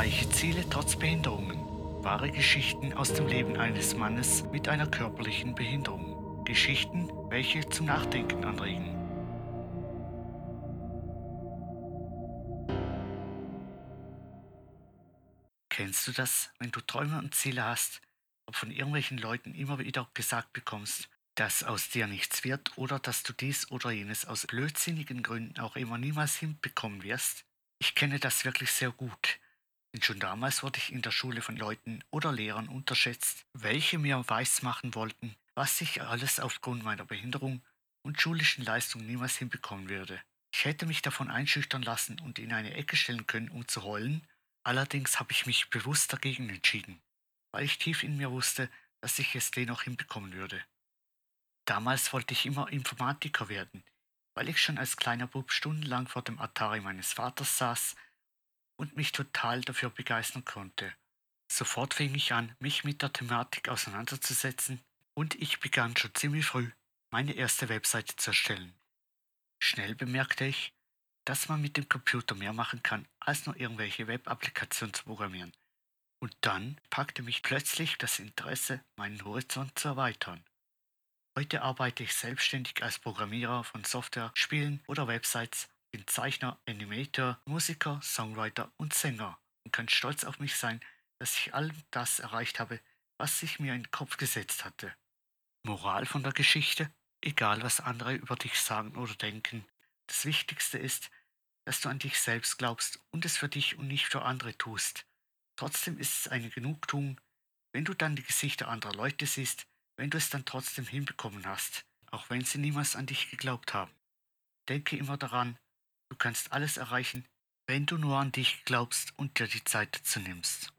Bereich Ziele trotz Behinderungen. Wahre Geschichten aus dem Leben eines Mannes mit einer körperlichen Behinderung. Geschichten, welche zum Nachdenken anregen. Kennst du das, wenn du Träume und Ziele hast, aber von irgendwelchen Leuten immer wieder gesagt bekommst, dass aus dir nichts wird oder dass du dies oder jenes aus blödsinnigen Gründen auch immer niemals hinbekommen wirst? Ich kenne das wirklich sehr gut, denn schon damals wurde ich in der Schule von Leuten oder Lehrern unterschätzt, welche mir weismachen wollten, was ich alles aufgrund meiner Behinderung und schulischen Leistung niemals hinbekommen würde. Ich hätte mich davon einschüchtern lassen und in eine Ecke stellen können, um zu heulen, allerdings habe ich mich bewusst dagegen entschieden, weil ich tief in mir wusste, dass ich es dennoch hinbekommen würde. Damals wollte ich immer Informatiker werden, weil ich schon als kleiner Bub stundenlang vor dem Atari meines Vaters saß und mich total dafür begeistern konnte. Sofort fing ich an, mich mit der Thematik auseinanderzusetzen und ich begann schon ziemlich früh, meine erste Webseite zu erstellen. Schnell bemerkte ich, dass man mit dem Computer mehr machen kann, als nur irgendwelche Web-Applikationen zu programmieren. Und dann packte mich plötzlich das Interesse, meinen Horizont zu erweitern. Heute arbeite ich selbstständig als Programmierer von Software, Spielen oder Websites, bin Zeichner, Animator, Musiker, Songwriter und Sänger und kann stolz auf mich sein, dass ich all das erreicht habe, was ich mir in den Kopf gesetzt hatte. Moral von der Geschichte? Egal, was andere über dich sagen oder denken. Das Wichtigste ist, dass du an dich selbst glaubst und es für dich und nicht für andere tust. Trotzdem ist es eine Genugtuung, wenn du dann die Gesichter anderer Leute siehst, wenn du es dann trotzdem hinbekommen hast, auch wenn sie niemals an dich geglaubt haben. Denke immer daran, kannst alles erreichen, wenn du nur an dich glaubst und dir die Zeit dazu nimmst.